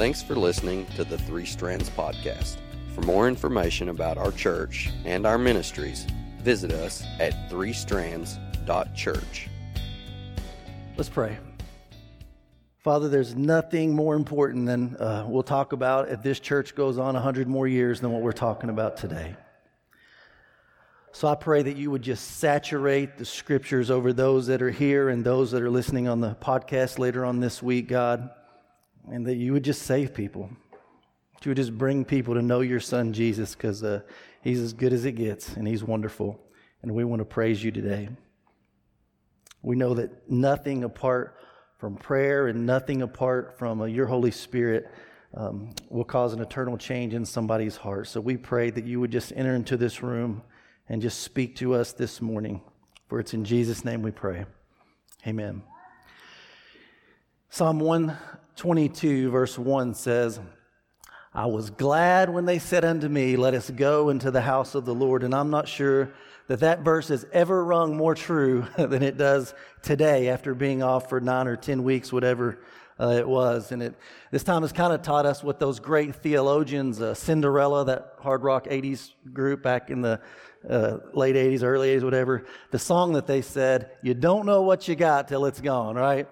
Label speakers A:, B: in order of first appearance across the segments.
A: Thanks for listening to the Three Strands Podcast. For more information about our church and our ministries, visit us at threestrands.church.
B: Let's pray. Father, there's nothing more important than uh, we'll talk about if this church goes on 100 more years than what we're talking about today. So I pray that you would just saturate the scriptures over those that are here and those that are listening on the podcast later on this week, God, and that you would just save people. That you would just bring people to know your son, Jesus, because uh, he's as good as it gets and he's wonderful. And we want to praise you today. We know that nothing apart from prayer and nothing apart from uh, your Holy Spirit um, will cause an eternal change in somebody's heart. So we pray that you would just enter into this room and just speak to us this morning. For it's in Jesus' name we pray. Amen. Psalm 122, verse 1 says, I was glad when they said unto me, Let us go into the house of the Lord. And I'm not sure that that verse has ever rung more true than it does today after being off for nine or 10 weeks, whatever uh, it was. And it, this time has kind of taught us what those great theologians, uh, Cinderella, that hard rock 80s group back in the uh, late 80s, early 80s, whatever, the song that they said, You don't know what you got till it's gone, right?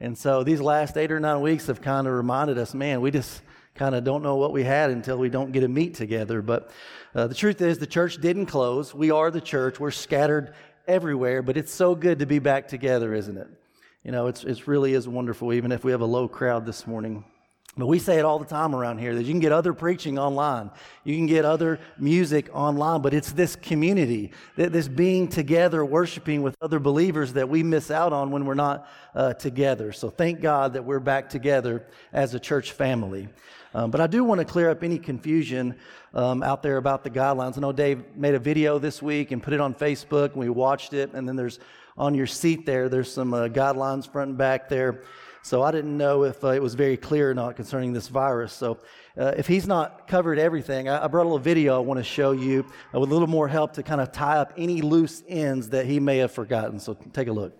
B: And so these last eight or nine weeks have kind of reminded us, man, we just kind of don't know what we had until we don't get to meet together. But uh, the truth is, the church didn't close. We are the church. We're scattered everywhere, but it's so good to be back together, isn't it? You know, it's, it really is wonderful, even if we have a low crowd this morning. But we say it all the time around here that you can get other preaching online. You can get other music online, but it's this community, this being together, worshiping with other believers that we miss out on when we're not uh, together. So thank God that we're back together as a church family. Um, but I do want to clear up any confusion um, out there about the guidelines. I know Dave made a video this week and put it on Facebook, and we watched it. And then there's on your seat there, there's some uh, guidelines front and back there. So I didn't know if uh, it was very clear or not concerning this virus. So uh, if he's not covered everything, I, I, brought a little video I want to show you uh, with a little more help to kind of tie up any loose ends that he may have forgotten. So take a look.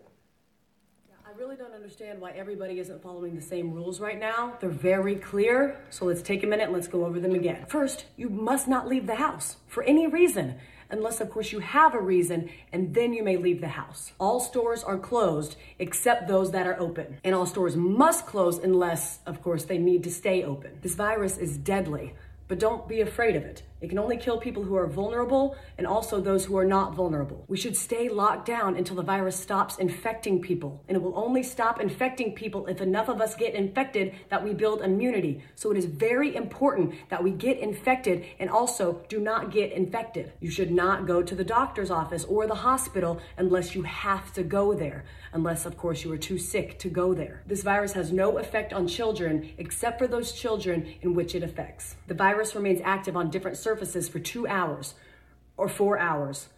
C: I really don't understand why everybody isn't following the same rules right now. They're very clear. So let's take a minute and let's go over them again. First, you must not leave the house for any reason unless, of course, you have a reason, and then you may leave the house. All stores are closed except those that are open. And all stores must close unless, of course, they need to stay open. This virus is deadly, but don't be afraid of it. It can only kill people who are vulnerable and also those who are not vulnerable. We should stay locked down until the virus stops infecting people. And it will only stop infecting people if enough of us get infected that we build immunity. So it is very important that we get infected and also do not get infected. You should not go to the doctor's office or the hospital unless you have to go there, unless, of course, you are too sick to go there. This virus has no effect on children except for those children in which it affects. The virus remains active on different surfaces surfaces for two hours or four hours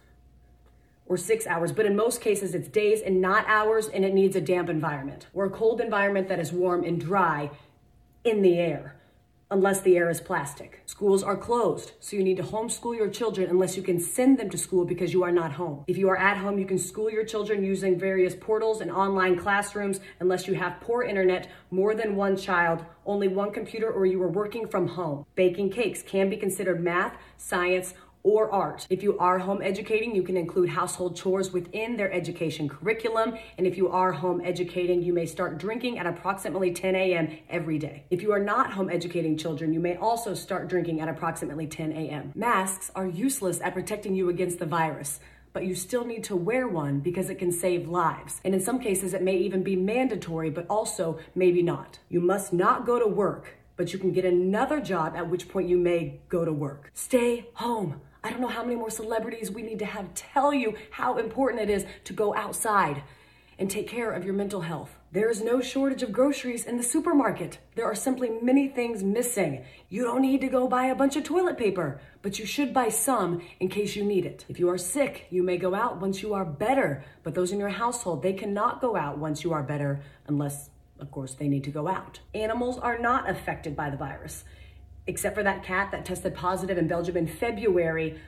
C: or six hours, but in most cases it's days and not hours, and it needs a damp environment or a cold environment that is warm and dry in the air unless the air is plastic. Schools are closed, so you need to homeschool your children unless you can send them to school because you are not home. If you are at home, you can school your children using various portals and online classrooms unless you have poor internet, more than one child, only one computer, or you are working from home. Baking cakes can be considered math, science, or art. If you are home educating, you can include household chores within their education curriculum. And if you are home educating, you may start drinking at approximately 10 a.m. every day. If you are not home educating children, you may also start drinking at approximately 10 a.m. Masks are useless at protecting you against the virus but you still need to wear one because it can save lives. And in some cases, it may even be mandatory, but also maybe not. You must not go to work, but you can get another job at which point you may go to work. Stay home. I don't know how many more celebrities we need to have tell you how important it is to go outside and take care of your mental health. There is no shortage of groceries in the supermarket. There are simply many things missing. You don't need to go buy a bunch of toilet paper, but you should buy some in case you need it. If you are sick, you may go out once you are better, but those in your household, they cannot go out once you are better unless, of course, they need to go out. Animals are not affected by the virus except for that cat that tested positive in Belgium in February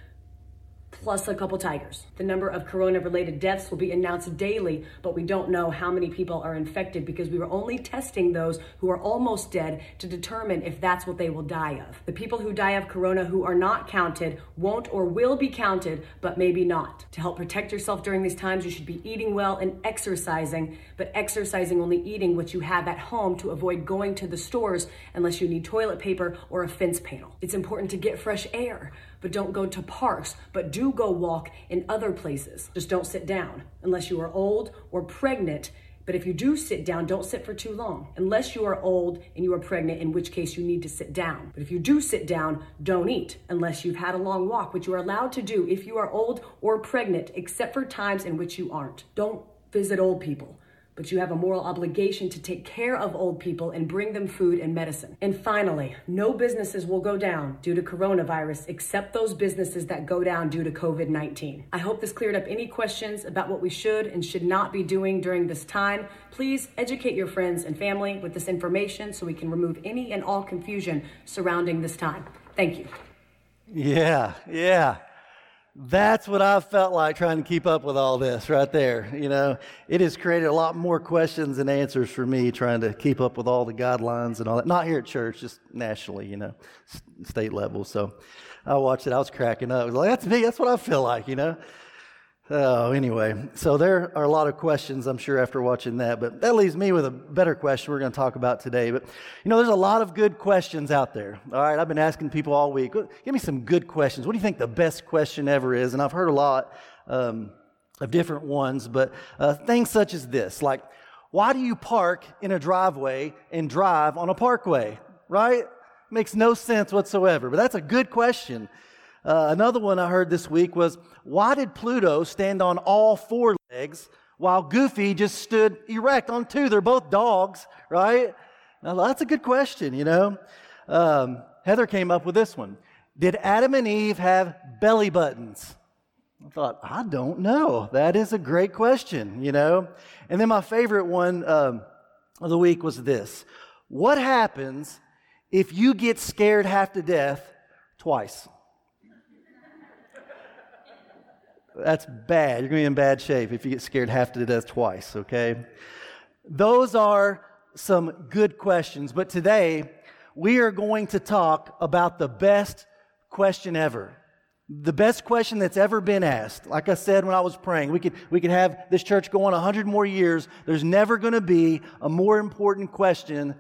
C: plus a couple tigers. The number of corona related deaths will be announced daily, but we don't know how many people are infected because we were only testing those who are almost dead to determine if that's what they will die of. The people who die of corona who are not counted won't or will be counted, but maybe not. To help protect yourself during these times, you should be eating well and exercising, but exercising only eating what you have at home to avoid going to the stores unless you need toilet paper or a fence panel. It's important to get fresh air but don't go to parks, but do go walk in other places. Just don't sit down unless you are old or pregnant. But if you do sit down, don't sit for too long. Unless you are old and you are pregnant, in which case you need to sit down. But if you do sit down, don't eat unless you've had a long walk, which you are allowed to do if you are old or pregnant, except for times in which you aren't. Don't visit old people but you have a moral obligation to take care of old people and bring them food and medicine. And finally, no businesses will go down due to coronavirus except those businesses that go down due to COVID 19. I hope this cleared up any questions about what we should and should not be doing during this time. Please educate your friends and family with this information so we can remove any and all confusion surrounding this time. Thank you.
B: Yeah, yeah. That's what I've felt like trying to keep up with all this right there. You know, it has created a lot more questions and answers for me trying to keep up with all the guidelines and all that. Not here at church, just nationally, you know, state level. So I watched it. I was cracking up. I was like, that's me. That's what I feel like, you know. Oh, anyway, so there are a lot of questions, I'm sure, after watching that, but that leaves me with a better question we're going to talk about today. But, you know, there's a lot of good questions out there. All right, I've been asking people all week, give me some good questions. What do you think the best question ever is? And I've heard a lot um, of different ones, but uh, things such as this, like, why do you park in a driveway and drive on a parkway? Right? Makes no sense whatsoever, but that's a good question. Uh, another one I heard this week was why did Pluto stand on all four legs while Goofy just stood erect on two? They're both dogs, right? Now, that's a good question, you know. Um, Heather came up with this one Did Adam and Eve have belly buttons? I thought, I don't know. That is a great question, you know. And then my favorite one um, of the week was this What happens if you get scared half to death twice? That's bad. You're going to be in bad shape if you get scared half to death twice, okay? Those are some good questions, but today we are going to talk about the best question ever. The best question that's ever been asked. Like I said when I was praying, we could, we could have this church go on 100 more years. There's never going to be a more important question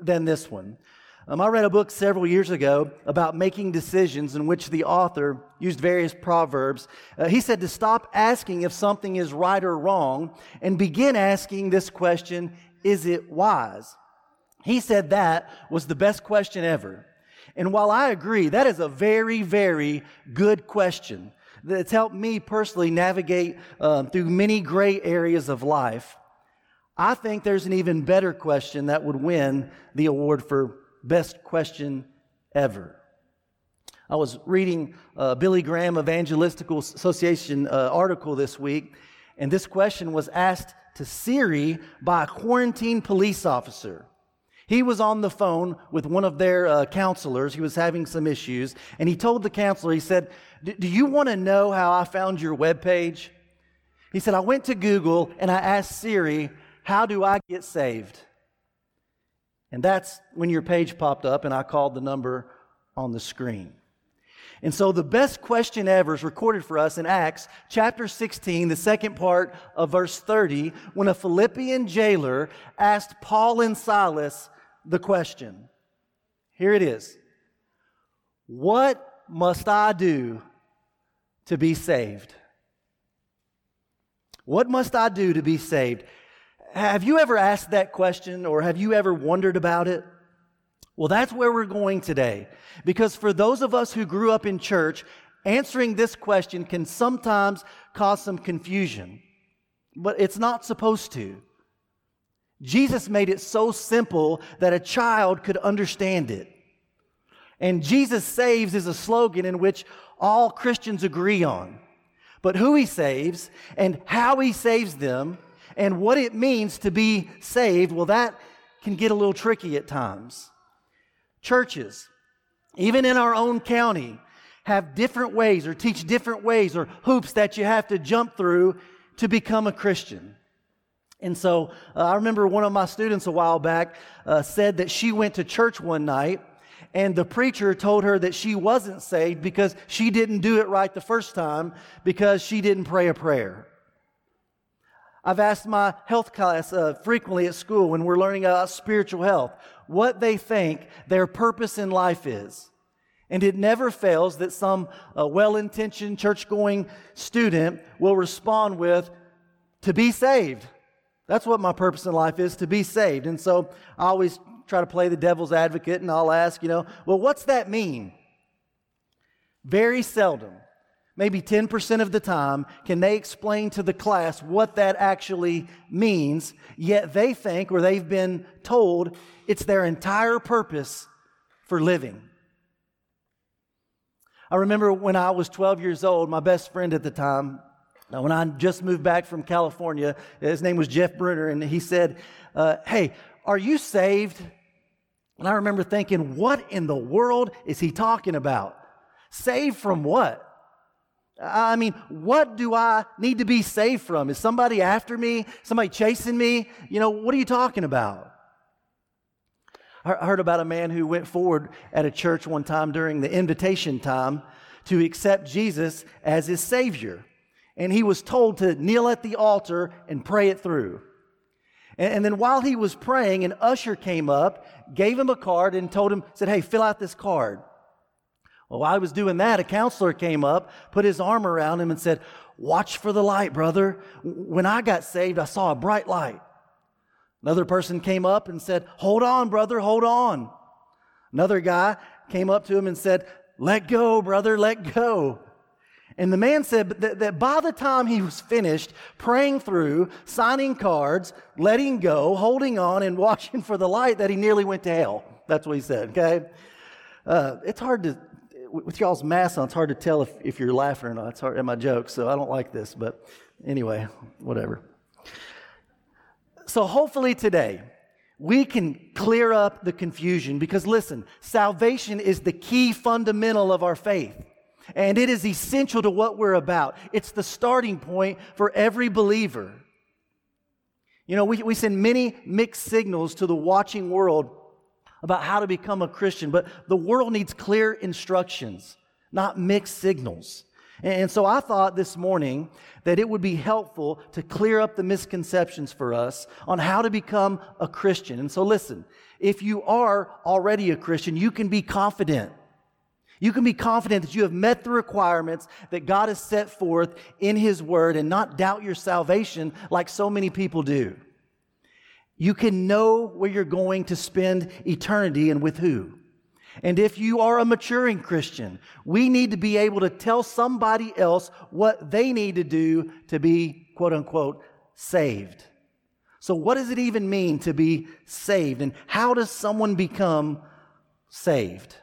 B: than this one. Um, I read a book several years ago about making decisions in which the author used various proverbs. Uh, he said to stop asking if something is right or wrong and begin asking this question Is it wise? He said that was the best question ever. And while I agree, that is a very, very good question that's helped me personally navigate um, through many gray areas of life. I think there's an even better question that would win the award for best question ever. I was reading a Billy Graham Evangelistical Association uh, article this week, and this question was asked to Siri by a quarantine police officer. He was on the phone with one of their uh, counselors. He was having some issues, and he told the counselor, he said, Do you want to know how I found your web page? He said, I went to Google and I asked Siri, How do I get saved? And that's when your page popped up, and I called the number on the screen. And so, the best question ever is recorded for us in Acts chapter 16, the second part of verse 30, when a Philippian jailer asked Paul and Silas the question. Here it is What must I do to be saved? What must I do to be saved? Have you ever asked that question or have you ever wondered about it? Well, that's where we're going today. Because for those of us who grew up in church, answering this question can sometimes cause some confusion, but it's not supposed to. Jesus made it so simple that a child could understand it. And Jesus saves is a slogan in which all Christians agree on. But who he saves and how he saves them and what it means to be saved, well, that can get a little tricky at times. Churches, even in our own county, have different ways or teach different ways or hoops that you have to jump through to become a Christian. And so uh, I remember one of my students a while back uh, said that she went to church one night and the preacher told her that she wasn't saved because she didn't do it right the first time because she didn't pray a prayer. I've asked my health class uh, frequently at school when we're learning about spiritual health what they think their purpose in life is. And it never fails that some uh, well intentioned church going student will respond with, to be saved. That's what my purpose in life is, to be saved. And so I always try to play the devil's advocate and I'll ask, you know, well, what's that mean? Very seldom, maybe 10% of the time, can they explain to the class what that actually means, yet they think or they've been told it's their entire purpose for living. I remember when I was 12 years old, my best friend at the time, when I just moved back from California, his name was Jeff Bruner, and he said, uh, Hey, are you saved? And I remember thinking, What in the world is he talking about? Saved from what? I mean, what do I need to be saved from? Is somebody after me? Somebody chasing me? You know, what are you talking about? I heard about a man who went forward at a church one time during the invitation time to accept Jesus as his Savior and he was told to kneel at the altar and pray it through. And, then while he was praying, an usher came up, gave him a card, and told him, said, Hey, fill out this card. Well, while I was doing that, a counselor came up, put his arm around him, and said, Watch for the light, brother. When I got saved, I saw a bright light. Another person came up and said, Hold on, brother, hold on. Another guy came up to him and said, Let go, brother, let go. And the man said that, that, by the time he was finished praying through, signing cards, letting go, holding on, and watching for the light, that he nearly went to hell. That's what he said, okay? Uh, it's hard to, with y'all's masks on, it's hard to tell if, if you're laughing or not. It's hard at my jokes, so I don't like this, but anyway, whatever. So hopefully today, we can clear up the confusion because listen, salvation is the key fundamental of our faith. And it is essential to what we're about. It's the starting point for every believer. You know, we, we send many mixed signals to the watching world about how to become a Christian, but the world needs clear instructions, not mixed signals. And so I thought this morning that it would be helpful to clear up the misconceptions for us on how to become a Christian. And so listen, if you are already a Christian, you can be confident you can be confident that you have met the requirements that God has set forth in His Word and not doubt your salvation like so many people do. You can know where you're going to spend eternity and with who. And if you are a maturing Christian, we need to be able to tell somebody else what they need to do to be, quote unquote, saved. So, what does it even mean to be saved? And how does someone become saved?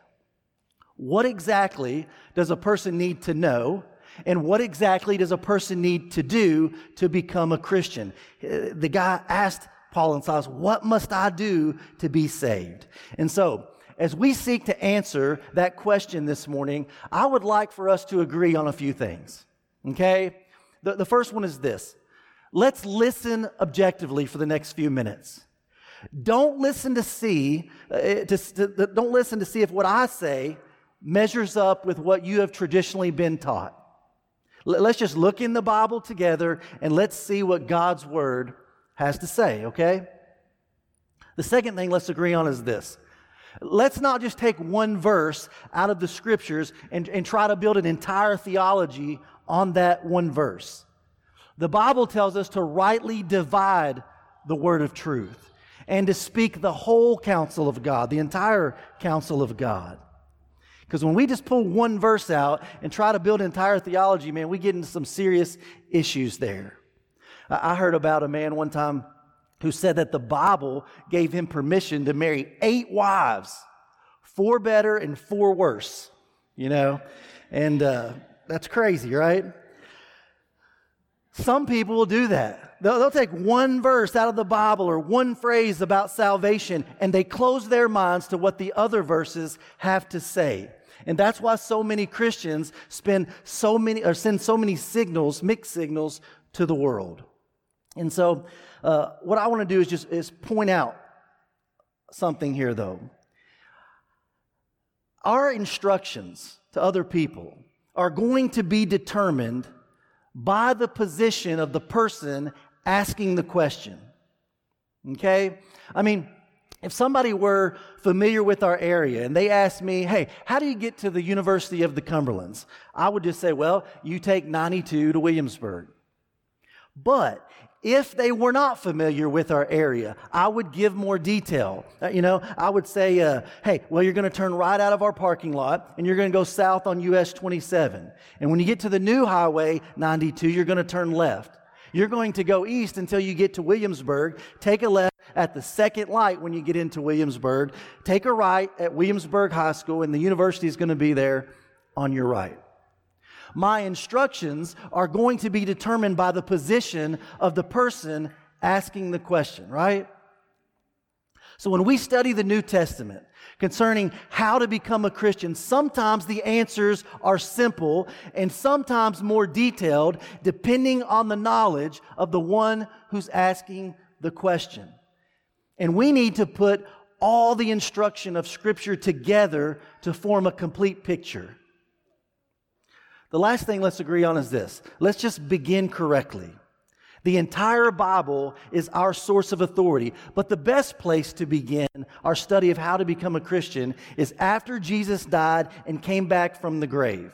B: What exactly does a person need to know? And what exactly does a person need to do to become a Christian? Uh, the guy asked Paul and Silas, What must I do to be saved? And so, as we seek to answer that question this morning, I would like for us to agree on a few things. Okay? The, the first one is this let's listen objectively for the next few minutes. Don't listen to see, uh, to, to, don't listen to see if what I say measures up with what you have traditionally been taught. Let's just look in the Bible together and let's see what God's Word has to say, okay? The second thing let's agree on is this. Let's not just take one verse out of the scriptures and, and try to build an entire theology on that one verse. The Bible tells us to rightly divide the word of truth and to speak the whole counsel of God, the entire counsel of God. Because when we just pull one verse out and try to build entire theology, man, we get into some serious issues there. I heard about a man one time who said that the Bible gave him permission to marry eight wives, four better and four worse, you know? And uh, that's crazy, right? Some people will do that. They'll, they'll, take one verse out of the Bible or one phrase about salvation and they close their minds to what the other verses have to say. And that's why so many Christians spend so many or send so many signals, mixed signals to the world. And so uh, what I want to do is just is point out something here though. Our instructions to other people are going to be determined by the position of the person asking the question. Okay? I mean, if somebody were familiar with our area and they asked me, hey, how do you get to the University of the Cumberlands? I would just say, well, you take 92 to Williamsburg. But if they were not familiar with our area, I would give more detail. Uh, you know, I would say, uh, hey, well, you're going to turn right out of our parking lot and you're going to go south on US 27. And when you get to the new highway 92, you're going to turn left. You're going to go east until you get to Williamsburg. Take a left at the second light when you get into Williamsburg. Take a right at Williamsburg High School, and the university is going to be there on your right my instructions are going to be determined by the position of the person asking the question, right? So when we study the New Testament concerning how to become a Christian, sometimes the answers are simple and sometimes more detailed depending on the knowledge of the one who's asking the question. And we need to put all the instruction of Scripture together to form a complete picture. The last thing let's agree on is this let's just begin correctly. The entire Bible is our source of authority, but the best place to begin our study of how to become a Christian is after Jesus died and came back from the grave.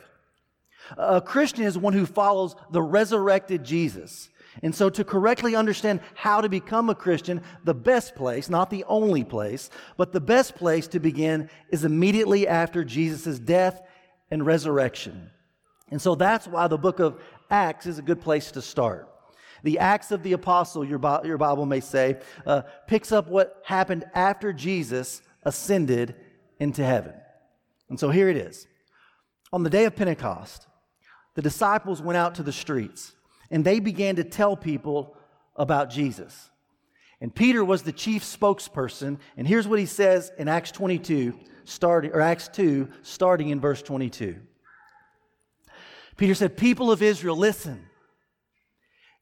B: A Christian is one who follows the resurrected Jesus. And so, to correctly understand how to become a Christian, the best place, not the only place, but the best place to begin is immediately after Jesus' death and resurrection. And so that's why the book of Acts is a good place to start. The Acts of the Apostle, your, your Bible may say, uh, picks up what happened after Jesus ascended into heaven. And so here it is. On the day of Pentecost, the disciples went out to the streets and they began to tell people about Jesus. And Peter was the chief spokesperson. And here's what he says in Acts 22, starting, or Acts 2, starting in verse 22. Peter said, People of Israel, listen.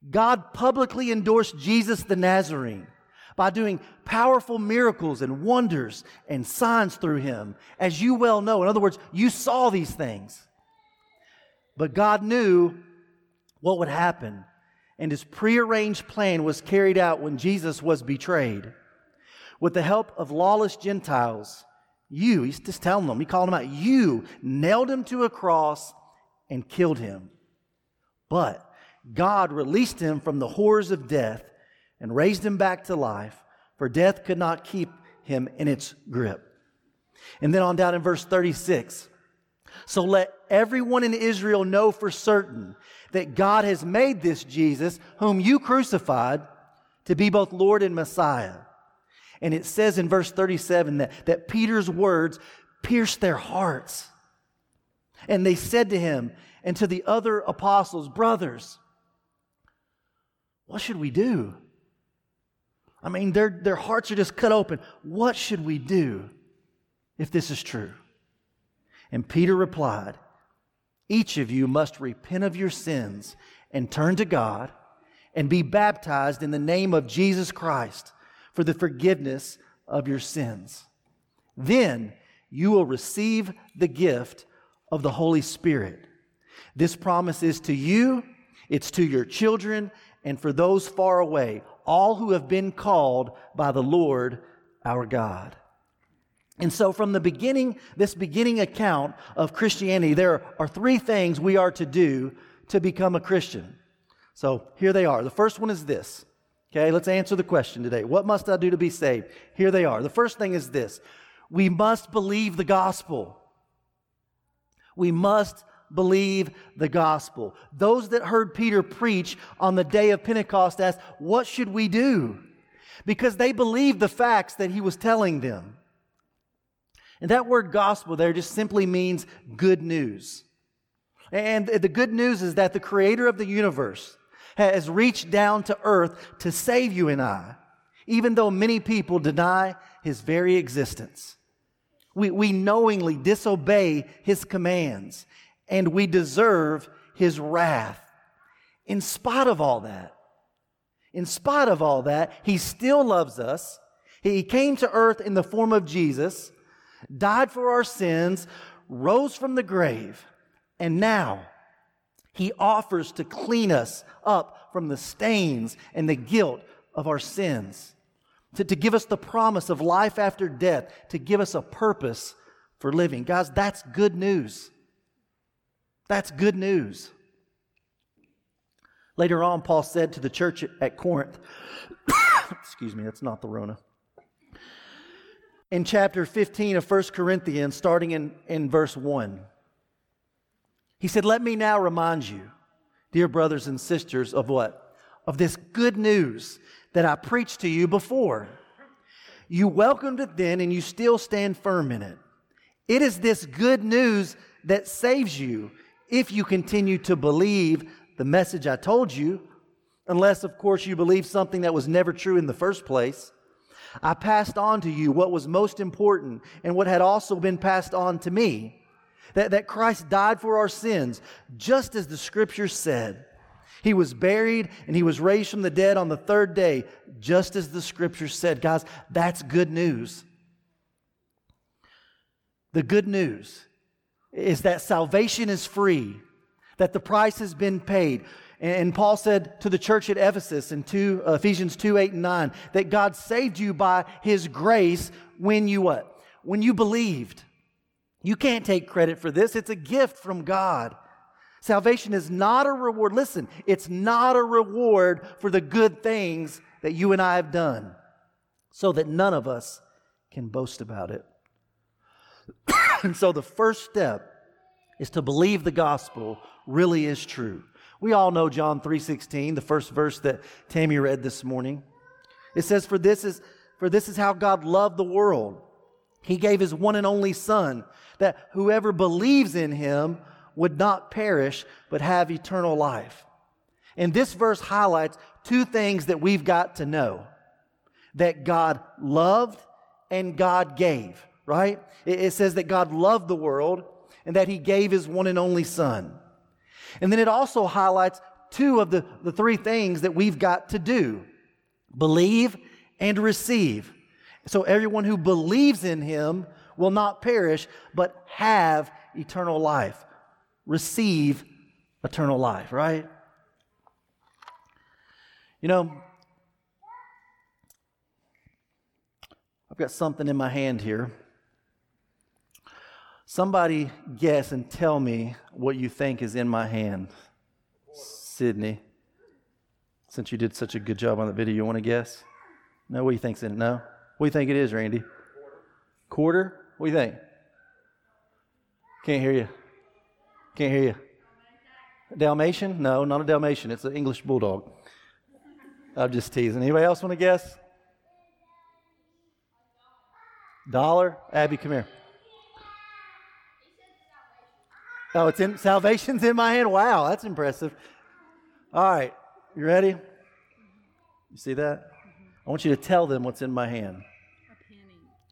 B: God publicly endorsed Jesus the Nazarene by doing powerful miracles and wonders and signs through him, as you well know. In other words, you saw these things. But God knew what would happen, and his prearranged plan was carried out when Jesus was betrayed. With the help of lawless Gentiles, you, he's just telling them, he called them out, you nailed him to a cross and killed him. But God released him from the horrors of death and raised him back to life, for death could not keep him in its grip. And then on down in verse 36. So let everyone in Israel know for certain that God has made this Jesus, whom you crucified, to be both Lord and Messiah. And it says in verse 37 that, that Peter's words pierced their hearts. And they said to him and to the other apostles, Brothers, what should we do? I mean, their, their hearts are just cut open. What should we do if this is true? And Peter replied, Each of you must repent of your sins and turn to God and be baptized in the name of Jesus Christ for the forgiveness of your sins. Then you will receive the gift of the Holy Spirit. This promise is to you, it's to your children, and for those far away, all who have been called by the Lord our God. And so, from the beginning, this beginning account of Christianity, there are three things we are to do to become a Christian. So, here they are. The first one is this. Okay, let's answer the question today. What must I do to be saved? Here they are. The first thing is this we must believe the gospel. We must believe the gospel. Those that heard Peter preach on the day of Pentecost asked, What should we do? Because they believed the facts that he was telling them. And that word gospel there just simply means good news. And the good news is that the creator of the universe has reached down to earth to save you and I, even though many people deny his very existence. We, we knowingly disobey his commands and we deserve his wrath. In spite of all that, in spite of all that, he still loves us. He came to earth in the form of Jesus, died for our sins, rose from the grave, and now he offers to clean us up from the stains and the guilt of our sins, to, to give us the promise of life after death, to give us a purpose for living. Guys, that's good news. That's good news. Later on, Paul said to the church at Corinth, excuse me, that's not the Rona. In chapter 15 of 1 Corinthians, starting in, in verse 1, he said, Let me now remind you, dear brothers and sisters, of what? Of this good news that I preached to you before. You welcomed it then, and you still stand firm in it. It is this good news that saves you if you continue to believe the message I told you, unless, of course, you believe something that was never true in the first place. I passed on to you what was most important and what had also been passed on to me that, that Christ died for our sins, just as the scripture said. He was buried and he was raised from the dead on the third day, just as the scripture said. Guys, that's good news. The good news is that salvation is free, that the price has been paid. And Paul said to the church at Ephesus in 2, uh, Ephesians 2 8 and 9 that God saved you by his grace when you what? When you believed. You can't take credit for this, it's a gift from God. Salvation is not a reward. Listen, it's not a reward for the good things that you and I have done, so that none of us can boast about it. and so the first step is to believe the gospel really is true. We all know John 3:16, the first verse that Tammy read this morning. It says for this is for this is how God loved the world. He gave his one and only son that whoever believes in him would not perish but have eternal life. And this verse highlights two things that we've got to know. That God loved and God gave right? It, says that God loved the world and that he gave his one and only son. And then it also highlights two of the, the three things that we've got to do believe and receive. So everyone who believes in him will not perish, but have eternal life. Receive eternal life, right? You know, I've got something in my hand here. Somebody guess and tell me what you think is in my hand. Sydney, since you did such a good job on the video, you want to guess? No, what do you think's in it? No? What do you think it is, Randy? Quarter? What do you think? Can't hear you. Can't hear you. Dalmatian? No, not a Dalmatian. It's an English bulldog. I'm just teasing. Anybody else want to guess? Dollar? Abby, come here. Oh, it's in salvation's in my hand. Wow, that's impressive. All right, you ready? You see that? I want you to tell them what's in my hand.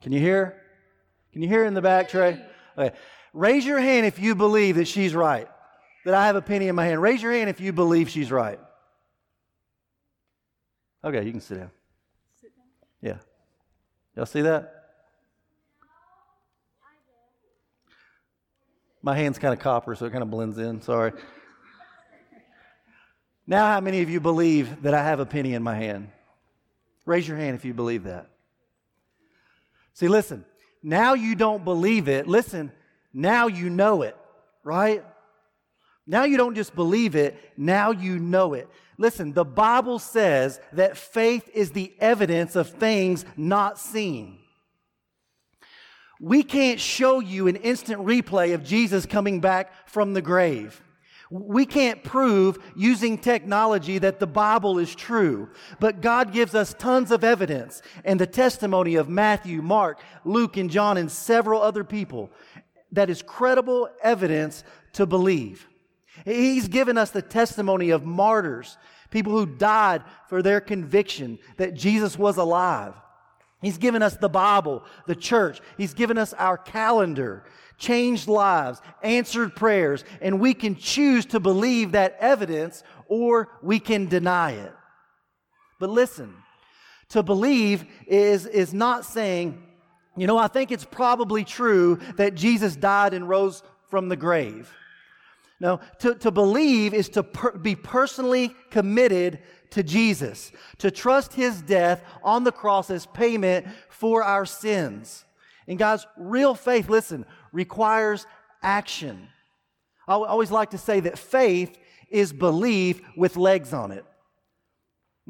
B: Can you hear? Can you hear in the back, Trey? Okay. Raise your hand if you believe that she's right. That I have a penny in my hand. Raise your hand if you believe she's right. Okay, you can sit down. Yeah. Y'all see that? My hand's kind of copper, so it kind of blends in. Sorry. Now, how many of you believe that I have a penny in my hand? Raise your hand if you believe that. See, listen, now you don't believe it. Listen, now you know it, right? Now you don't just believe it, now you know it. Listen, the Bible says that faith is the evidence of things not seen. We can't show you an instant replay of Jesus coming back from the grave. We can't prove using technology that the Bible is true, but God gives us tons of evidence and the testimony of Matthew, Mark, Luke, and John, and several other people that is credible evidence to believe. He's given us the testimony of martyrs, people who died for their conviction that Jesus was alive. He's given us the Bible, the church. He's given us our calendar, changed lives, answered prayers, and we can choose to believe that evidence or we can deny it. But listen, to believe is, is not saying, you know, I think it's probably true that Jesus died and rose from the grave. Now, to, to believe is to per, be personally committed to Jesus, to trust his death on the cross as payment for our sins. And God's real faith, listen, requires action. I always like to say that faith is belief with legs on it.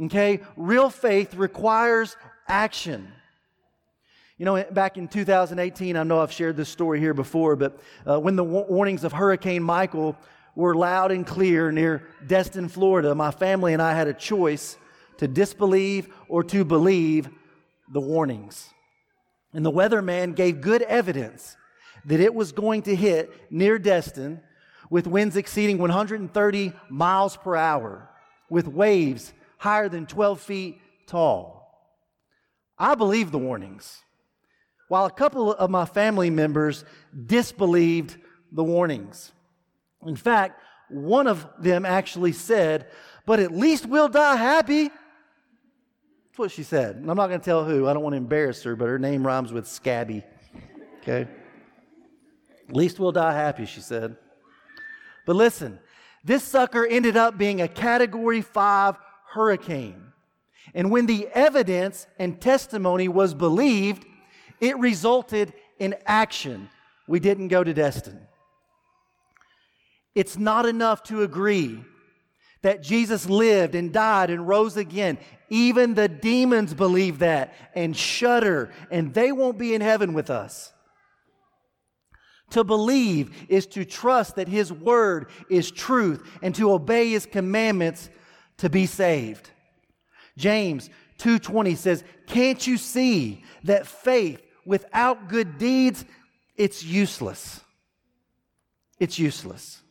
B: Okay? Real faith requires action. You know, back in 2018, I know I've shared this story here before, but uh, when the warnings of Hurricane Michael were loud and clear near Destin, Florida, my family and I had a choice to disbelieve or to believe the warnings. And the weatherman gave good evidence that it was going to hit near Destin with winds exceeding 130 miles per hour, with waves higher than 12 feet tall. I believed the warnings, while a couple of my family members disbelieved the warnings. In fact, one of them actually said, But at least we'll die happy. That's what she said. And I'm not going to tell who. I don't want to embarrass her, but her name rhymes with scabby. Okay? At least we'll die happy, she said. But listen, this sucker ended up being a category five hurricane. And when the evidence and testimony was believed, it resulted in action. We didn't go to Destin. It's not enough to agree that Jesus lived and died and rose again. Even the demons believe that and shudder, and they won't be in heaven with us. To believe is to trust that His Word is truth and to obey His commandments to be saved. James 2:20 says, "Can't you see that faith without good deeds it's useless?" It's useless.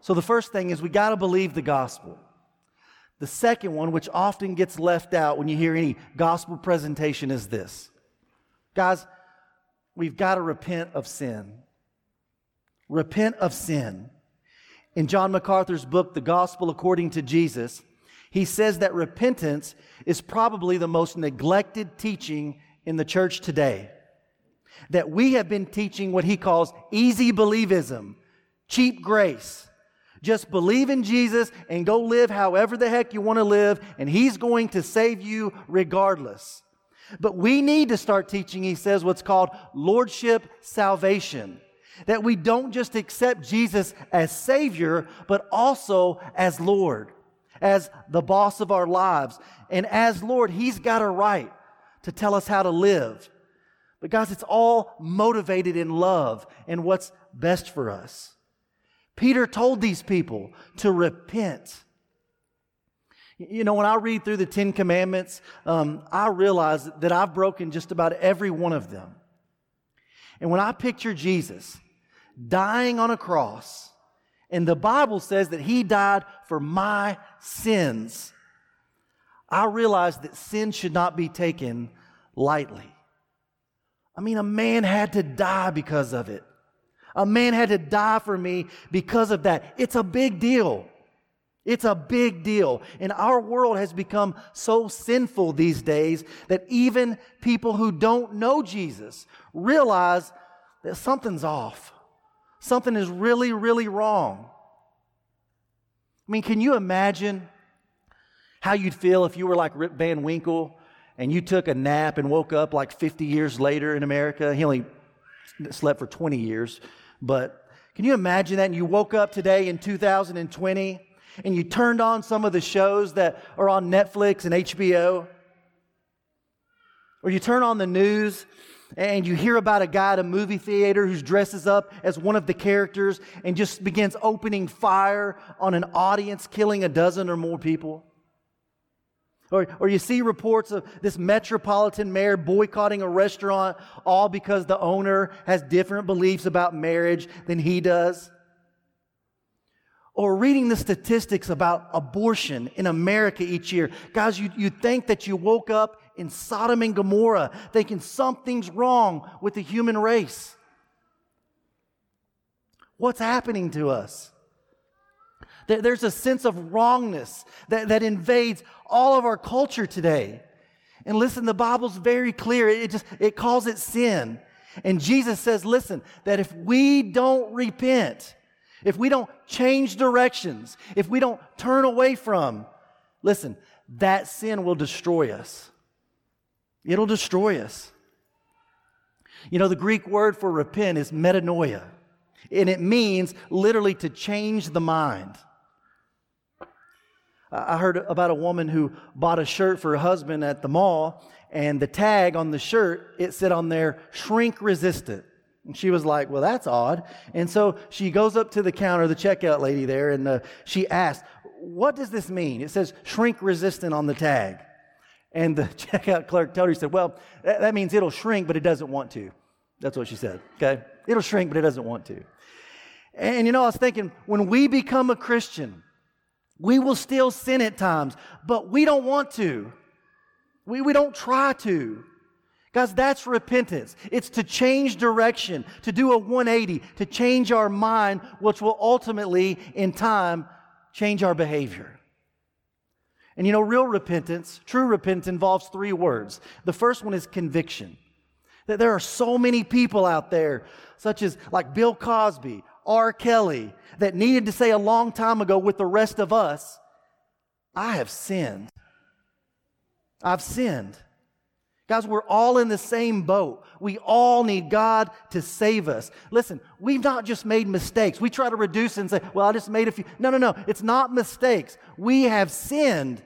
B: So the first thing is we got to believe the gospel. The second one, which often gets left out when you hear any gospel presentation, is this. Guys, we've got to repent of sin. Repent of sin. In John MacArthur's book, The Gospel According to Jesus, he says that repentance is probably the most neglected teaching in the church today. That we have been teaching what he calls easy believism, cheap grace. Just believe in Jesus and go live however the heck you want to live, and He's going to save you regardless. But we need to start teaching, he says, what's called Lordship salvation. That we don't just accept Jesus as Savior, but also as Lord, as the boss of our lives. And as Lord, He's got a right to tell us how to live. But guys, it's all motivated in love and what's best for us. Peter told these people to repent. You know, when I read through the Ten Commandments, um, I realize that I've broken just about every one of them. And when I picture Jesus dying on a cross, and the Bible says that he died for my sins, I realized that sin should not be taken lightly. I mean, a man had to die because of it. A man had to die for me because of that. It's a big deal. It's a big deal. And our world has become so sinful these days that even people who don't know Jesus realize that something's off. Something is really, really wrong. I mean, can you imagine how you'd feel if you were like Rip Van Winkle and you took a nap and woke up like 50 years later in America? He only slept for 20 years. But can you imagine that? And you woke up today in 2020 and you turned on some of the shows that are on Netflix and HBO. Or you turn on the news and you hear about a guy at a movie theater who dresses up as one of the characters and just begins opening fire on an audience, killing a dozen or more people. Or, or you see reports of this metropolitan mayor boycotting a restaurant all because the owner has different beliefs about marriage than he does. Or reading the statistics about abortion in America each year. Guys, you, you think that you woke up in Sodom and Gomorrah, thinking something's wrong with the human race. What's happening to us? There's a sense of wrongness that, that invades all of our culture today. And listen, the Bible's very clear. It just it calls it sin. And Jesus says, listen, that if we don't repent, if we don't change directions, if we don't turn away from, listen, that sin will destroy us. It'll destroy us. You know, the Greek word for repent is metanoia, and it means literally to change the mind. I heard about a woman who bought a shirt for her husband at the mall, and the tag on the shirt, it said on there, shrink resistant. And she was like, Well, that's odd. And so she goes up to the counter, the checkout lady there, and uh, she asked, What does this mean? It says shrink resistant on the tag. And the checkout clerk told her, He said, Well, that means it'll shrink, but it doesn't want to. That's what she said, okay? It'll shrink, but it doesn't want to. And you know, I was thinking, when we become a Christian, we will still sin at times, but we don't want to. We, we don't try to. Guys, that's repentance. It's to change direction, to do a 180, to change our mind, which will ultimately, in time, change our behavior. And you know, real repentance, true repentance involves three words. The first one is conviction. That there are so many people out there, such as like Bill Cosby, R. Kelly, that needed to say a long time ago with the rest of us, I have sinned. I've sinned. Guys, we're all in the same boat. We all need God to save us. Listen, we've not just made mistakes. We try to reduce and say, well, I just made a few. No, no, no. It's not mistakes. We have sinned.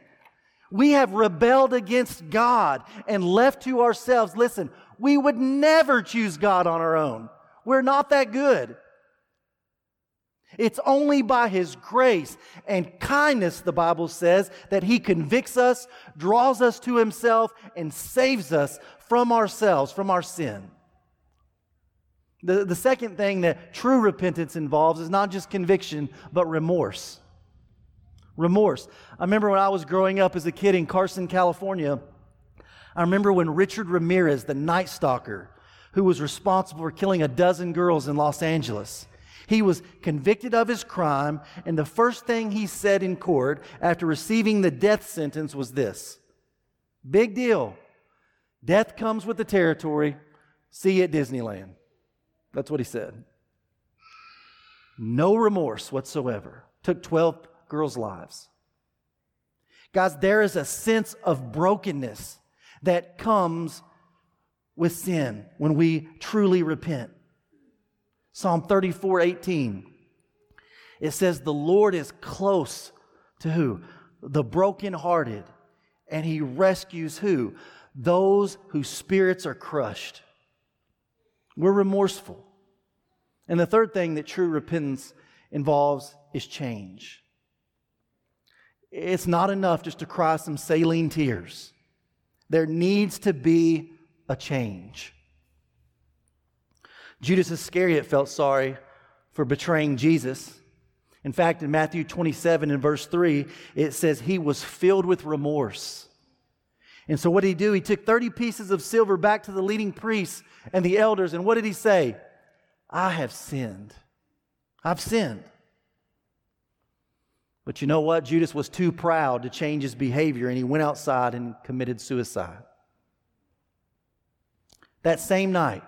B: We have rebelled against God and left to ourselves. Listen, we would never choose God on our own. We're not that good. It's only by His grace and kindness, the Bible says, that He convicts us, draws us to Himself, and saves us from ourselves, from our sin. The, the second thing that true repentance involves is not just conviction, but remorse. Remorse. I remember when I was growing up as a kid in Carson, California, I remember when Richard Ramirez, the Night Stalker, who was responsible for killing a dozen girls in Los Angeles, he was convicted of his crime, and the first thing he said in court after receiving the death sentence was this Big deal. Death comes with the territory. See you at Disneyland. That's what he said. No remorse whatsoever. Took 12 girls' lives. Guys, there is a sense of brokenness that comes with sin when we truly repent. Psalm 34 18. It says, The Lord is close to who? The brokenhearted. And he rescues who? Those whose spirits are crushed. We're remorseful. And the third thing that true repentance involves is change. It's not enough just to cry some saline tears. There needs to be a change. Judas Iscariot felt sorry for betraying Jesus. In fact, in Matthew 27 and verse 3, it says he was filled with remorse. And so what did he do? He took 30 pieces of silver back to the leading priests and the elders. And what did he say? I have sinned. I've sinned. But you know what? Judas was too proud to change his behavior and he went outside and committed suicide. That same night,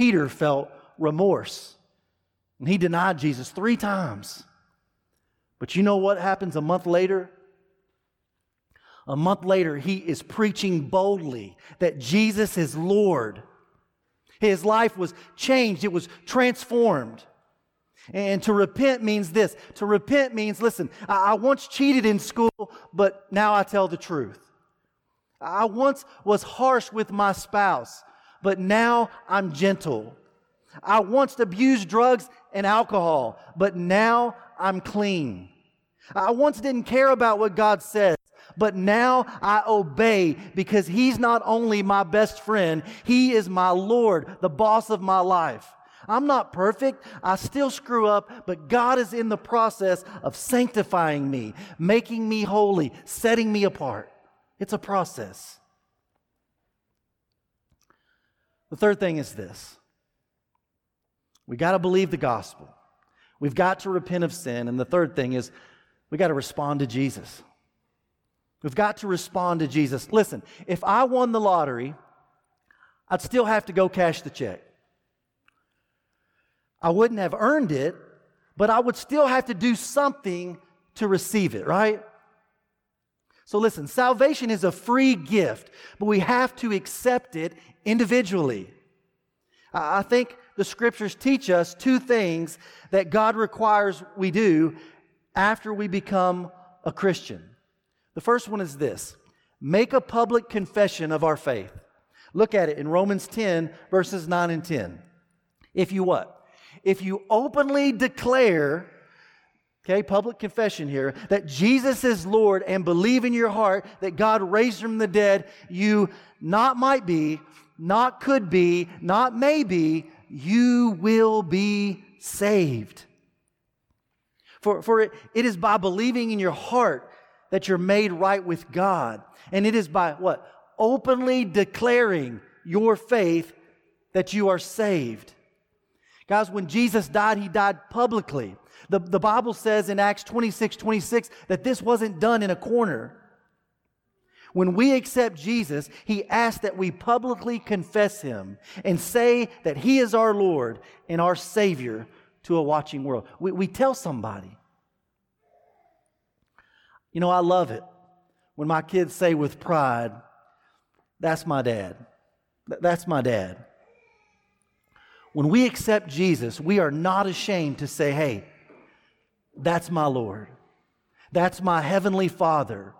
B: Peter felt remorse and he denied Jesus three times. But you know what happens a month later? A month later, he is preaching boldly that Jesus is Lord. His life was changed, it was transformed. And to repent means this to repent means, listen, I once cheated in school, but now I tell the truth. I once was harsh with my spouse, but now I'm gentle. I once abused drugs and alcohol, but now I'm clean. I once didn't care about what God says, but now I obey because He's not only my best friend, He is my Lord, the boss of my life. I'm not perfect. I still screw up, but God is in the process of sanctifying me, making me holy, setting me apart. It's a process. The third thing is this we got to believe the gospel. We've got to repent of sin. And the third thing is we got to respond to Jesus. We've got to respond to Jesus. Listen, if I won the lottery, I'd still have to go cash the check. I wouldn't have earned it, but I would still have to do something to receive it, right? So listen, salvation is a free gift, but we have to accept it individually. I think the scriptures teach us two things that God requires we do after we become a Christian. The first one is this make a public confession of our faith. Look at it in Romans 10, verses 9 and 10. If you what? If you openly declare, okay, public confession here, that Jesus is Lord and believe in your heart that God raised from the dead, you not might be, not could be, not maybe, you will be saved. For, for it, it is by believing in your heart that you're made right with God. And it is by what? Openly declaring your faith that you are saved. Guys, when Jesus died, he died publicly. The, the Bible says in Acts 26 26 that this wasn't done in a corner. When we accept Jesus, He asks that we publicly confess Him and say that He is our Lord and our Savior to a watching world. We, we tell somebody. You know, I love it when my kids say with pride, That's my dad. That's my dad. When we accept Jesus, we are not ashamed to say, Hey, that's my Lord. That's my Heavenly Father.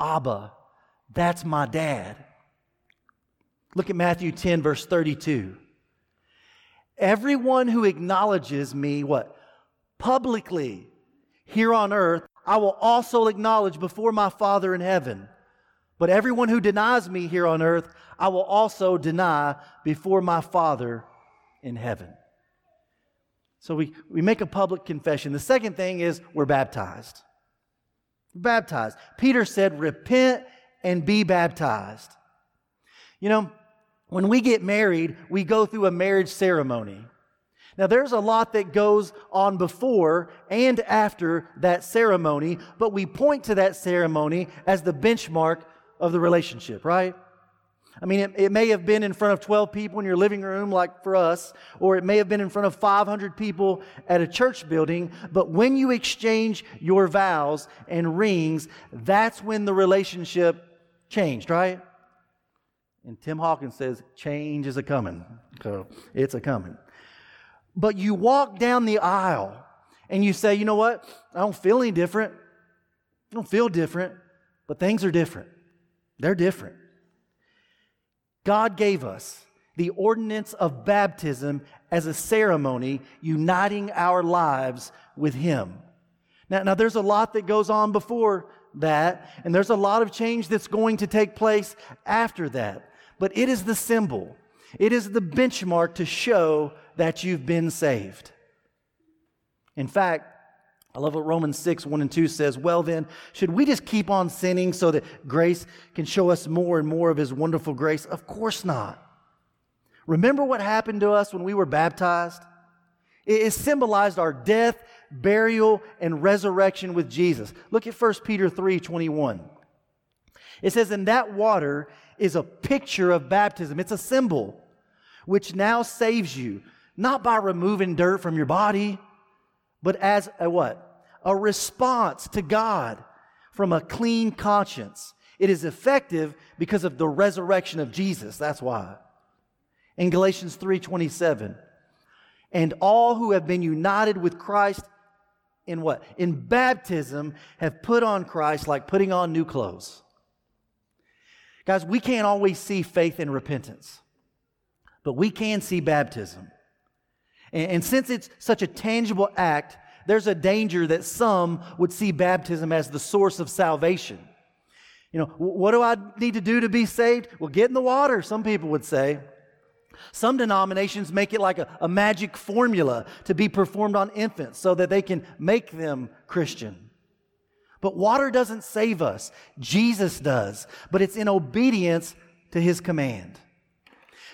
B: Abba, that's my dad. Look at Matthew 10, verse 32. Everyone who acknowledges me, what? Publicly here on earth, I will also acknowledge before my Father in heaven. But everyone who denies me here on earth, I will also deny before my Father in heaven. So we, we make a public confession. The second thing is we're baptized. We're baptized. Peter said, Repent and be baptized. You know, when we get married, we go through a marriage ceremony. Now, there's a lot that goes on before and after that ceremony, but we point to that ceremony as the benchmark of the relationship, right? I mean, it, it, may have been in front of 12 people in your living room, like for us, or it may have been in front of 500 people at a church building. But when you exchange your vows and rings, that's when the relationship changed, right? And Tim Hawkins says, change is a coming. So it's a coming. But you walk down the aisle and you say, you know what? I don't feel any different. I don't feel different, but things are different. They're different. God gave us the ordinance of baptism as a ceremony uniting our lives with Him. Now, now there's a lot that goes on before that, and there's a lot of change that's going to take place after that. But it is the symbol, it is the benchmark to show that you've been saved. In fact, I love what Romans 6, 1 and 2 says. Well, then, should we just keep on sinning so that grace can show us more and more of His wonderful grace? Of course not. Remember what happened to us when we were baptized? It symbolized our death, burial, and resurrection with Jesus. Look at 1 Peter 3 21. It says, And that water is a picture of baptism, it's a symbol which now saves you, not by removing dirt from your body, but as a what? A response to God from a clean conscience. It is effective because of the resurrection of Jesus. That's why. In Galatians 3:27, and all who have been united with Christ in what? In baptism have put on Christ like putting on new clothes. Guys, we can't always see faith and repentance, but we can see baptism. And, and since it's such a tangible act, there's a danger that some would see baptism as the source of salvation. You know, what do I need to do to be saved? Well, get in the water, some people would say. Some denominations make it like a, a, magic formula to be performed on infants so that they can make them Christian. But water doesn't save us, Jesus does, but it's in obedience to his command.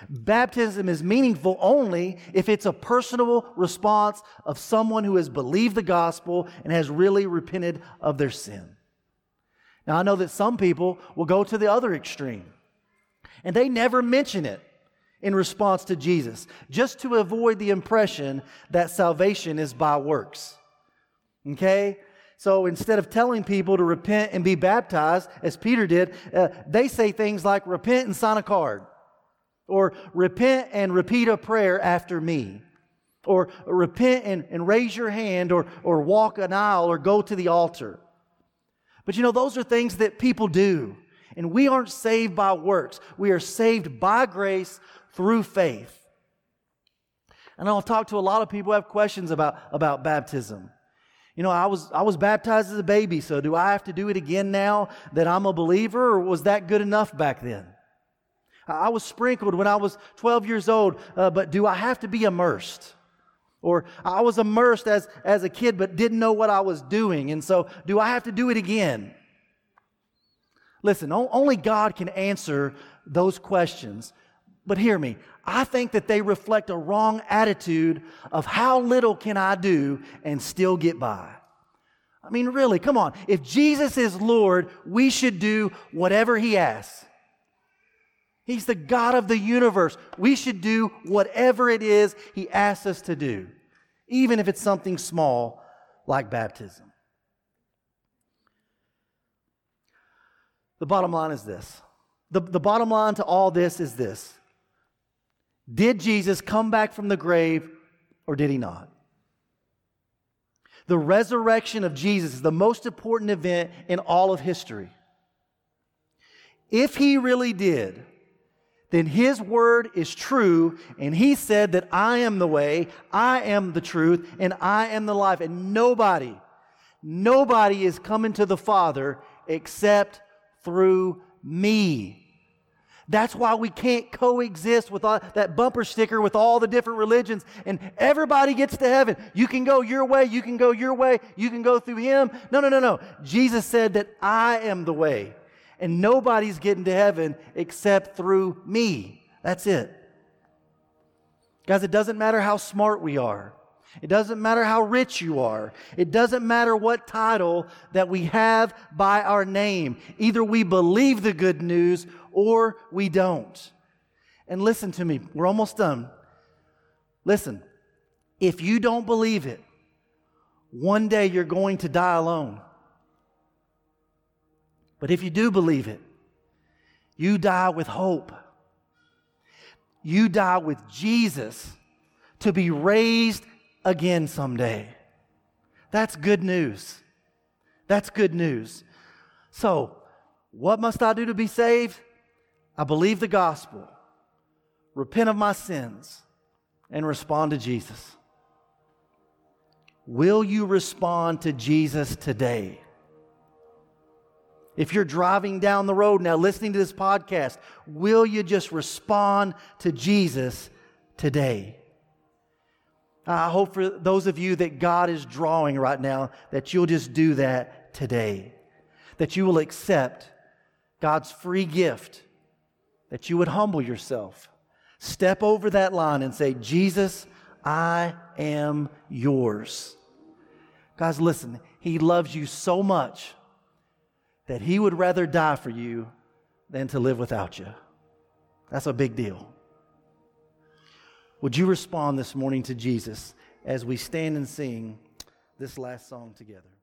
B: Baptism is meaningful only if it's a personal response of someone who has believed the gospel and has really repented of their sin. Now, I know that some people will go to the other extreme and they never mention it in response to Jesus, just to avoid the impression that salvation is by works. Okay? So instead of telling people to repent and be baptized, as Peter did, uh, they say things like repent and sign a card, or repent and repeat a prayer after me, or repent and, and raise your hand, or, or walk an aisle, or go to the altar. But you know, those are things that people do. And we aren't saved by works. We are saved by grace through faith. And I'll talk to a lot of people who have questions about, about baptism. You know, I was, I was baptized as a baby, so do I have to do it again now that I'm a believer, or was that good enough back then? I was sprinkled when I was 12 years old, uh, but do I have to be immersed? Or I was immersed as, as a kid, but didn't know what I was doing, and so do I have to do it again? Listen, only God can answer those questions. But hear me, I think that they reflect a wrong attitude of how little can I do and still get by. I mean, really, come on. If Jesus is Lord, we should do whatever He asks. He's the God of the universe. We should do whatever it is He asks us to do, even if it's something small like baptism. The bottom line is this. The, the bottom line to all this is this Did Jesus come back from the grave or did he not? The resurrection of Jesus is the most important event in all of history. If he really did, then his word is true, and he said that I am the way, I am the truth, and I am the life. And nobody, nobody is coming to the Father except through me. That's why we can't coexist with all, that bumper sticker with all the different religions and everybody gets to heaven. You can go your way, you can go your way, you can go through him. No, no, no, no. Jesus said that I am the way and nobody's getting to heaven except through me. That's it. Guys, it doesn't matter how smart we are. It doesn't matter how rich you are. It doesn't matter what title that we have by our name. Either we believe the good news or we don't. And listen to me, we're almost done. Listen, if you don't believe it, one day you're going to die alone. But if you do believe it, you die with hope. You die with Jesus to be raised again someday. That's good news. That's good news. So, what must I do to be saved? I believe the gospel, repent of my sins, and respond to Jesus. Will you respond to Jesus today? If you're driving down the road now listening to this podcast, will you just respond to Jesus today? I hope for those of you that God is drawing right now that you'll just do that today. That you will accept God's free gift. That you would humble yourself. Step over that line and say, Jesus, I am yours. Guys, listen, He loves you so much that He would rather die for you than to live without you. That's a big deal. Would you respond this morning to Jesus as we stand and sing this last song together?